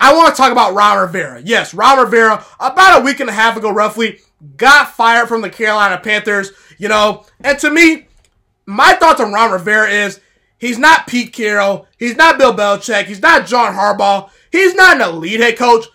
I want to talk about Ron Rivera. Yes, Ron Rivera, about a week and a half ago, roughly, got fired from the Carolina Panthers, you know, and to me, my thoughts on Ron Rivera is he's not Pete Carroll, he's not Bill Belichick, he's not John Harbaugh, he's not an elite head coach,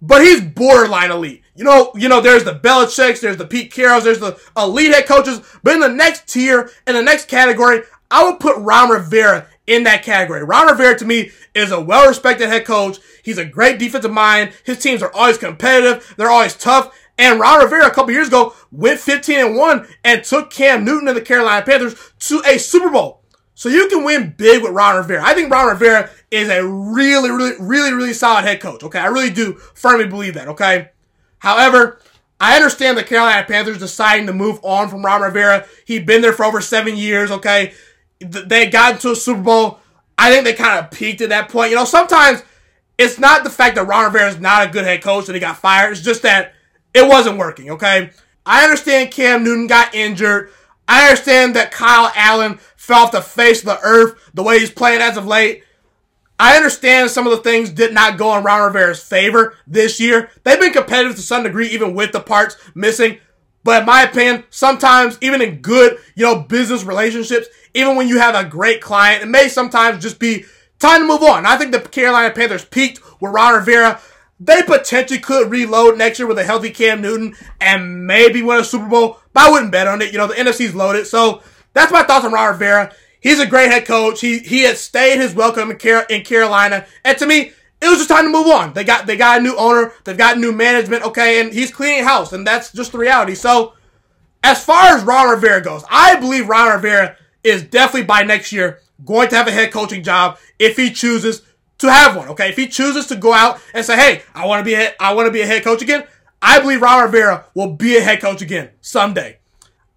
but he's borderline elite. You know, you know, there's the Belichicks, there's the Pete Carrolls, there's the elite head coaches, but in the next tier, in the next category, I would put Ron Rivera in that category. Ron Rivera to me is a well-respected head coach. He's a great defensive mind. His teams are always competitive. They're always tough. And Ron Rivera a couple years ago went 15 and 1 and took Cam Newton and the Carolina Panthers to a Super Bowl. So you can win big with Ron Rivera. I think Ron Rivera is a really, really, really, really solid head coach. Okay. I really do firmly believe that. Okay. However, I understand the Carolina Panthers deciding to move on from Ron Rivera. He'd been there for over seven years. Okay. They got into a Super Bowl. I think they kind of peaked at that point. You know, sometimes it's not the fact that Ron Rivera is not a good head coach and he got fired. It's just that it wasn't working, okay? I understand Cam Newton got injured. I understand that Kyle Allen fell off the face of the earth the way he's playing as of late. I understand some of the things did not go in Ron Rivera's favor this year. They've been competitive to some degree, even with the parts missing. But in my opinion, sometimes even in good, you know, business relationships, even when you have a great client, it may sometimes just be time to move on. I think the Carolina Panthers peaked with Ron Rivera. They potentially could reload next year with a healthy Cam Newton and maybe win a Super Bowl, but I wouldn't bet on it. You know, the NFC's loaded. So that's my thoughts on Ron Rivera. He's a great head coach. He he has stayed his welcome in, Car- in Carolina. And to me, it was just time to move on. They got they got a new owner, they've got new management, okay, and he's cleaning house, and that's just the reality. So as far as Ron Rivera goes, I believe Ron Rivera is definitely by next year going to have a head coaching job if he chooses to have one. Okay, if he chooses to go out and say, "Hey, I want to be a, I want to be a head coach again," I believe Ron Rivera will be a head coach again someday.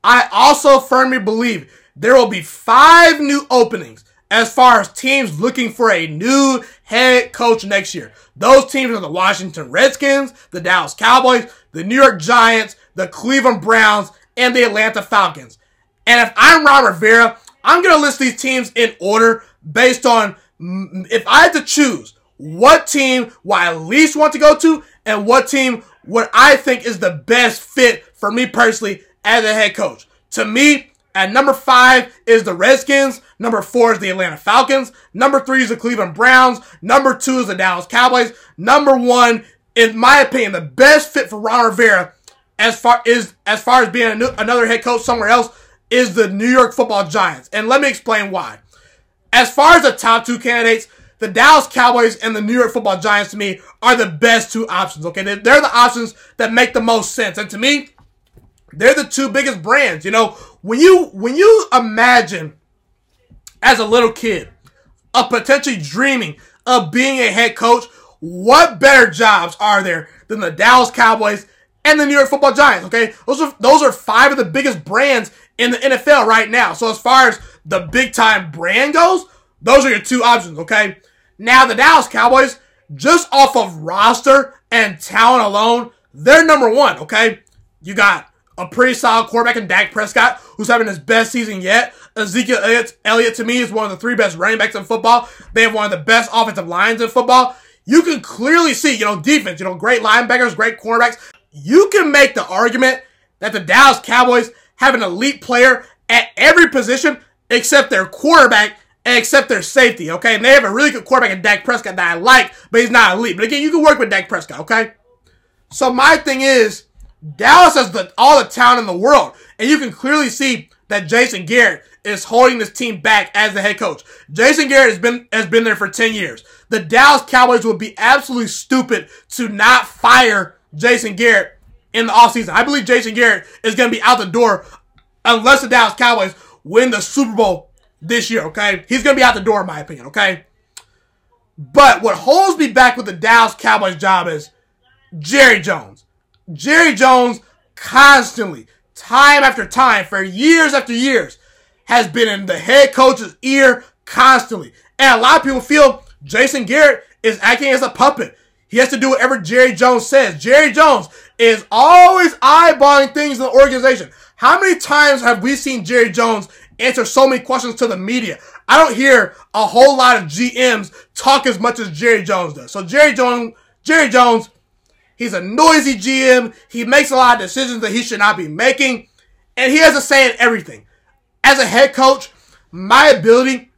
I also firmly believe there will be five new openings as far as teams looking for a new head coach next year. Those teams are the Washington Redskins, the Dallas Cowboys, the New York Giants, the Cleveland Browns, and the Atlanta Falcons. And if I'm Ron Rivera, I'm going to list these teams in order based on mm, if I had to choose what team would I least want to go to and what team what I think is the best fit for me personally as a head coach. To me, at number five is the Redskins. Number four is the Atlanta Falcons. Number three is the Cleveland Browns. Number two is the Dallas Cowboys. Number one, in my opinion, the best fit for Ron Rivera as far is as far as being new, another head coach somewhere else is the New York Football Giants, and let me explain why. As far as the top two candidates, the Dallas Cowboys and the New York Football Giants to me are the best two options. Okay, they're, the options that make the most sense, and to me, they're the two biggest brands. You know, when you when you imagine as a little kid, of potentially dreaming of being a head coach, what better jobs are there than the Dallas Cowboys and the New York Football Giants? Okay, those are those are five of the biggest brands in the NFL right now. So as far as the big time brand goes, those are your two options, okay? Now the Dallas Cowboys, just off of roster and talent alone, they're number one, okay? You got a pretty solid quarterback in Dak Prescott, who's having his best season yet. Ezekiel Elliott, Elliott to me is one of the three best running backs in football. They have one of the best offensive lines in football. You can clearly see, you know, defense, you know, great linebackers, great cornerbacks. You can make the argument that the Dallas Cowboys have an elite player at every position except their quarterback and except their safety, okay? And they have a really good quarterback in Dak Prescott that I like, but he's not elite. But again, you can work with Dak Prescott, okay? So my thing is, Dallas has the, all the talent in the world, and you can clearly see that Jason Garrett is holding this team back as the head coach. Jason Garrett has been has been there for 10 years. The Dallas Cowboys would be absolutely stupid to not fire Jason Garrett in the offseason. I believe Jason Garrett is going to be out the door unless the Dallas Cowboys win the Super Bowl this year, okay? He's going to be out the door, in my opinion, okay? But what holds me back with the Dallas Cowboys job is Jerry Jones. Jerry Jones constantly, time after time, for years after years, has been in the head coach's ear constantly. And a lot of people feel Jason Garrett is acting as a puppet. He has to do whatever Jerry Jones says. Jerry Jones is always eyeballing things in the organization. How many times have we seen Jerry Jones answer so many questions to the media? I don't hear a whole lot of GMs talk as much as Jerry Jones does. So Jerry Jones, Jerry Jones, he's a noisy GM. He makes a lot of decisions that he should not be making. And he has a say in everything. As a head coach, my ability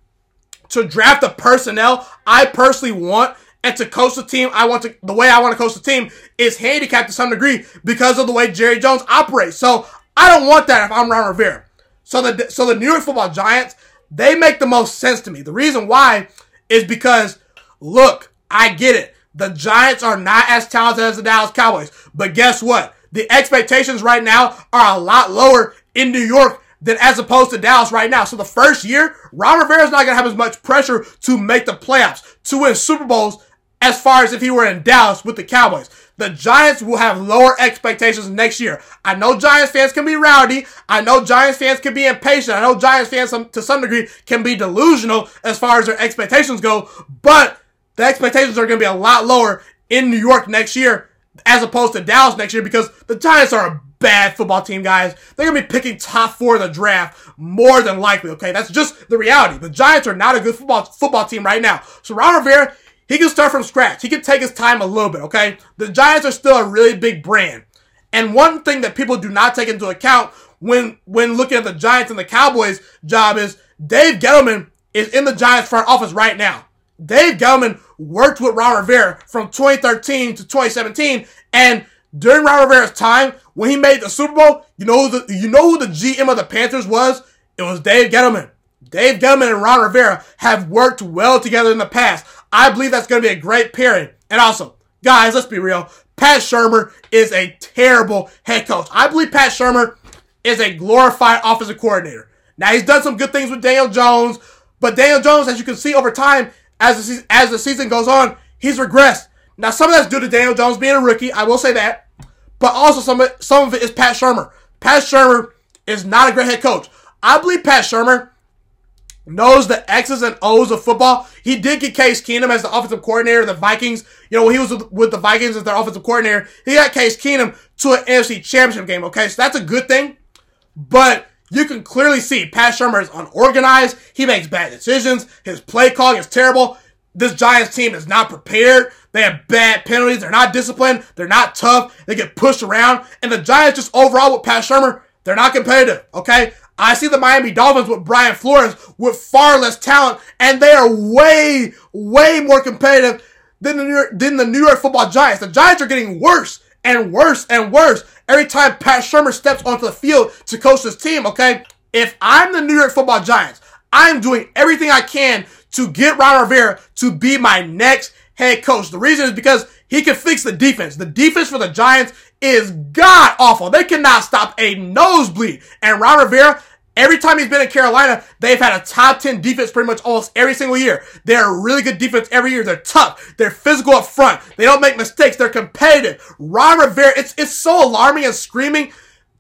to draft the personnel I personally want and to coach the team I want to the way I want to coach the team is handicapped to some degree because of the way Jerry Jones operates. So I don't want that if I'm Ron Rivera. So the so the New York Football Giants they make the most sense to me. The reason why is because look, I get it. The Giants are not as talented as the Dallas Cowboys, but guess what? The expectations right now are a lot lower in New York than as opposed to Dallas right now. So the first year, Ron Rivera is not going to have as much pressure to make the playoffs, to win Super Bowls as far as if he were in Dallas with the Cowboys. The Giants will have lower expectations next year. I know Giants fans can be rowdy. I know Giants fans can be impatient. I know Giants fans some, to some degree can be delusional as far as their expectations go, but the expectations are going to be a lot lower in New York next year as opposed to Dallas next year because the Giants are a bad football team, guys. They're gonna be picking top four in the draft more than likely. Okay, that's just the reality. The Giants are not a good football football team right now. So Ron Rivera, he can start from scratch. He can take his time a little bit. Okay, the Giants are still a really big brand, and one thing that people do not take into account when when looking at the Giants and the Cowboys job is Dave Gettleman is in the Giants front office right now. Dave Gettleman worked with Ron Rivera from 2013 to 2017, and during Ron Rivera's time, when he made the Super Bowl, you know who the you know who the GM of the Panthers was? It was Dave Gettleman. Dave Gettleman and Ron Rivera have worked well together in the past. I believe that's going to be a great pairing. And also, guys, let's be real. Pat Shurmur is a terrible head coach. I believe Pat Shurmur is a glorified offensive coordinator. Now he's done some good things with Daniel Jones, but Daniel Jones, as you can see over time, as the, as the season goes on, he's regressed. Now, some of that's due to Daniel Jones being a rookie. I will say that. But also some of it, some of it is Pat Shurmur. Pat Shurmur is not a great head coach. I believe Pat Shurmur knows the X's and O's of football. He did get Case Keenum as the offensive coordinator of the Vikings. You know, when he was with the Vikings as their offensive coordinator, he got Case Keenum to an NFC championship game. Okay. So that's a good thing. But you can clearly see Pat Shurmur is unorganized. He makes bad decisions. His play calling is terrible. This Giants team is not prepared. They have bad penalties. They're not disciplined. They're not tough. They get pushed around. And the Giants just overall with Pat Shurmur, they're not competitive. Okay. I see the Miami Dolphins with Brian Flores with far less talent and they are way, way more competitive than the New York, than the New York football Giants. The Giants are getting worse and worse and worse every time Pat Shurmur steps onto the field to coach this team. Okay. If I'm the New York football Giants, I'm doing everything I can to get Ron Rivera to be my next head coach. The reason is because he can fix the defense. The defense for the Giants is god awful. They cannot stop a nosebleed. And Ron Rivera, every time he's been in Carolina, they've had a top 10 defense pretty much almost every single year. They're a really good defense every year. They're tough. They're physical up front. They don't make mistakes. They're competitive. Ron Rivera, it's, it's so alarming and screaming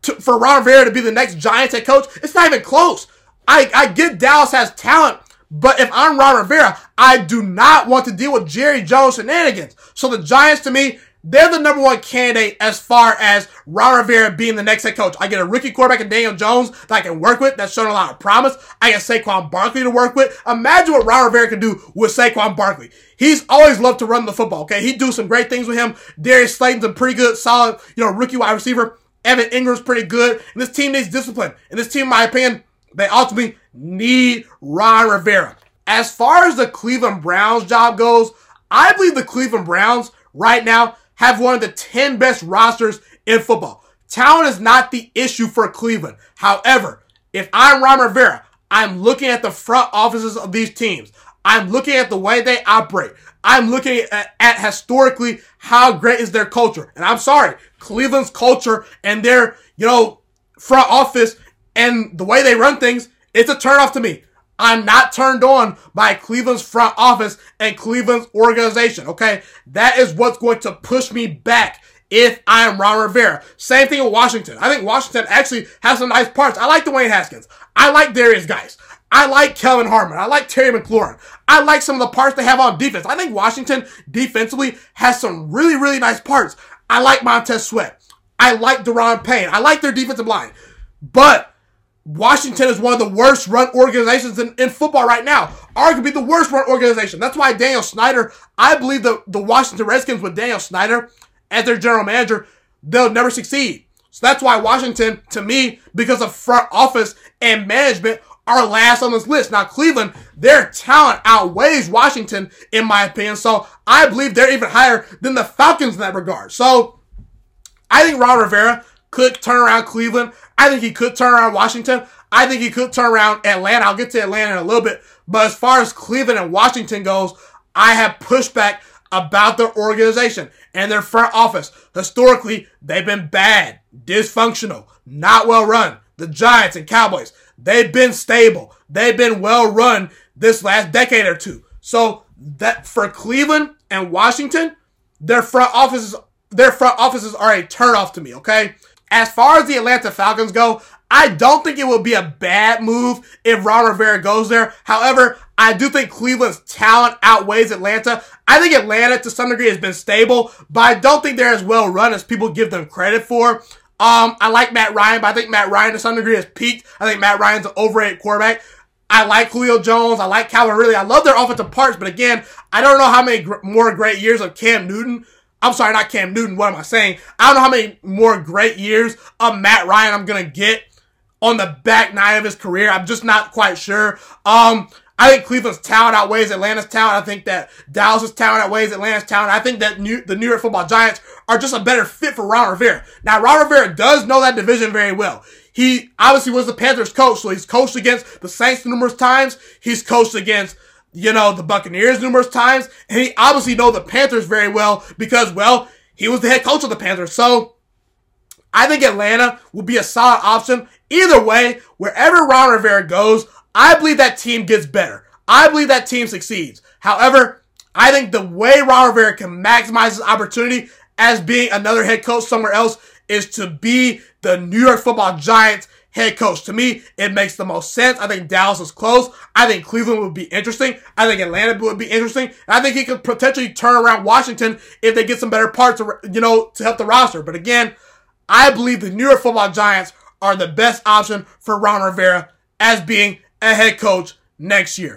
to, for Ron Rivera to be the next Giants head coach. It's not even close. I, I get Dallas has talent. But if I'm Ron Rivera, I do not want to deal with Jerry Jones shenanigans. So the Giants, to me, they're the number one candidate as far as Ron Rivera being the next head coach. I get a rookie quarterback in Daniel Jones that I can work with. That's shown a lot of promise. I get Saquon Barkley to work with. Imagine what Ron Rivera can do with Saquon Barkley. He's always loved to run the football. Okay, he do some great things with him. Darius Slayton's a pretty good, solid, you know, rookie wide receiver. Evan Engram's pretty good. And this team needs discipline. And this team, in my opinion, they ultimately need Ron Rivera. As far as the Cleveland Browns job goes, I believe the Cleveland Browns right now have one of the 10 best rosters in football. Talent is not the issue for Cleveland. However, if I'm Ron Rivera, I'm looking at the front offices of these teams. I'm looking at the way they operate. I'm looking at, at, historically how great is their culture. And I'm sorry, Cleveland's culture and their, you know, front office and the way they run things, it's a turnoff to me. I'm not turned on by Cleveland's front office and Cleveland's organization. Okay. That is what's going to push me back if I am Ron Rivera. Same thing with Washington. I think Washington actually has some nice parts. I like Dwayne Haskins. I like Derrius Guice. I like Kelvin Harmon. I like Terry McLaurin. I like some of the parts they have on defense. I think Washington defensively has some really, really nice parts. I like Montez Sweat. I like Daron Payne. I like their defensive line. But Washington is one of the worst run organizations in, in football right now. Arguably the worst run organization. That's why Daniel Snyder, I believe the, the Washington Redskins with Daniel Snyder as their general manager, they'll never succeed. So that's why Washington, to me, because of front office and management, are last on this list. Now, Cleveland, their talent outweighs Washington, in my opinion. So I believe they're even higher than the Falcons in that regard. So I think Ron Rivera could turn around Cleveland. I think he could turn around Washington. I think he could turn around Atlanta. I'll get to Atlanta in a little bit. But as far as Cleveland and Washington goes, I have pushback about their organization and their front office. Historically, they've been bad, dysfunctional, not well run. The Giants and Cowboys, they've been stable. They've been well run this last decade or two. So that for Cleveland and Washington, their front offices, their front offices are a turnoff to me. Okay. As far as the Atlanta Falcons go, I don't think it would be a bad move if Ron Rivera goes there. However, I do think Cleveland's talent outweighs Atlanta. I think Atlanta to some degree has been stable, but I don't think they're as well run as people give them credit for. Um, I like Matt Ryan, but I think Matt Ryan to some degree has peaked. I think Matt Ryan's an overrated quarterback. I like Julio Jones. I like Calvin Ridley. I love their offensive parts, but again, I don't know how many gr- more great years of Cam Newton I'm sorry, not Cam Newton. What am I saying? I don't know how many more great years of Matt Ryan I'm gonna get on the back nine of his career. I'm just not quite sure. Um, I think Cleveland's talent outweighs Atlanta's talent. I think that Dallas's talent outweighs Atlanta's talent. I think that New, the New York Football Giants are just a better fit for Ron Rivera. Now, Ron Rivera does know that division very well. He obviously was the Panthers coach, so he's coached against the Saints numerous times. He's coached against you know, the Buccaneers numerous times, and he obviously know the Panthers very well because, well, he was the head coach of the Panthers. So I think Atlanta would be a solid option. Either way, wherever Ron Rivera goes, I believe that team gets better. I believe that team succeeds. However, I think the way Ron Rivera can maximize his opportunity as being another head coach somewhere else is to be the New York football Giants head coach. To me, it makes the most sense. I think Dallas is close. I think Cleveland would be interesting. I think Atlanta would be interesting. I think he could potentially turn around Washington if they get some better parts, you know, to help the roster. But again, I believe the New York Football Giants are the best option for Ron Rivera as being a head coach next year.